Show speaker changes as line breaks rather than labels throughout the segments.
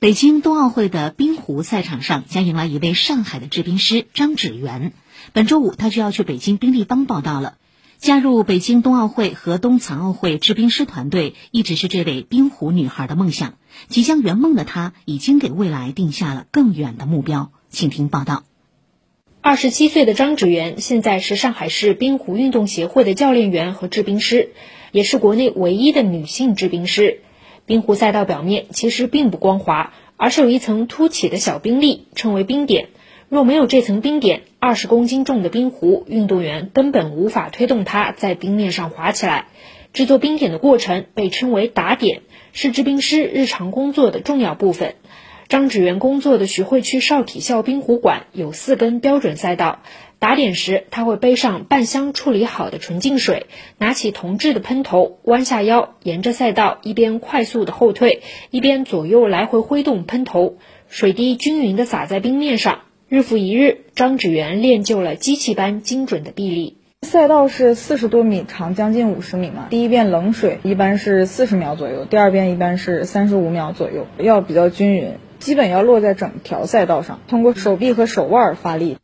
北京冬奥会的冰壶赛场上将迎来一位上海的制冰师张芷媛。本周五，他就要去北京冰立方报道了。加入北京冬奥会和冬残奥会制冰师团队，一直是这位冰壶女孩的梦想。即将圆梦的她，已经给未来定下了更远的目标。请听报道。
二十七岁的张芷媛，现在是上海市冰壶运动协会的教练员和制冰师，也是国内唯一的女性制冰师。冰壶赛道表面其实并不光滑，而是有一层凸起的小冰粒，称为冰点。若没有这层冰点，二十公斤重的冰壶，运动员根本无法推动它在冰面上滑起来。制作冰点的过程被称为打点，是制冰师日常工作的重要部分。张芷媛工作的徐汇区少体校冰壶馆有四根标准赛道。打点时，他会背上半箱处理好的纯净水，拿起铜制的喷头，弯下腰，沿着赛道一边快速的后退，一边左右来回挥动喷头，水滴均匀的洒在冰面上。日复一日，张芷媛练就了机器般精准的臂力。
赛道是四十多米长，将近五十米嘛。第一遍冷水一般是四十秒左右，第二遍一般是三十五秒左右，要比较均匀。基本要落在整条赛道上，通过手臂和手腕发力。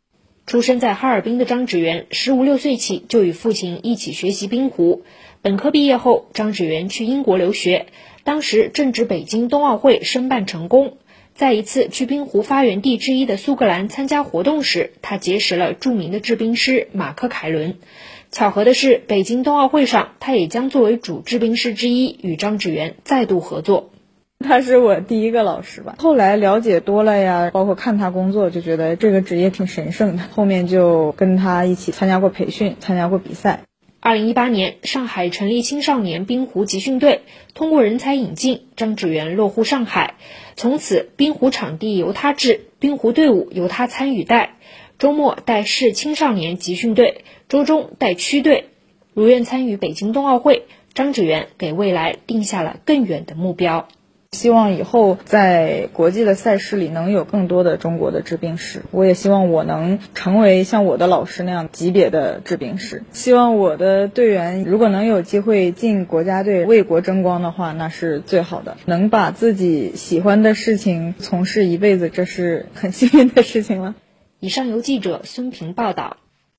出生在哈尔滨的张芷源，十五六岁起就与父亲一起学习冰壶。本科毕业后，张芷源去英国留学，当时正值北京冬奥会申办成功。在一次去冰壶发源地之一的苏格兰参加活动时，他结识了著名的制冰师马克·凯伦。巧合的是，北京冬奥会上，他也将作为主制冰师之一与张芷源再度合作。
他是我第一个老师吧。后来了解多了呀，包括看他工作，就觉得这个职业挺神圣的。后面就跟他一起参加过培训，参加过比赛。
二零一八年，上海成立青少年冰壶集训队，通过人才引进，张芷源落户上海。从此，冰壶场地由他制，冰壶队伍由他参与带。周末带市青少年集训队，周中带区队。如愿参与北京冬奥会，张芷源给未来定下了更远的目标。
希望以后在国际的赛事里能有更多的中国的制冰师，我也希望我能成为像我的老师那样级别的制冰师。希望我的队员如果能有机会进国家队为国争光的话，那是最好的。能把自己喜欢的事情从事一辈子，这是很幸运的事情了。
以上由记者孙平报道。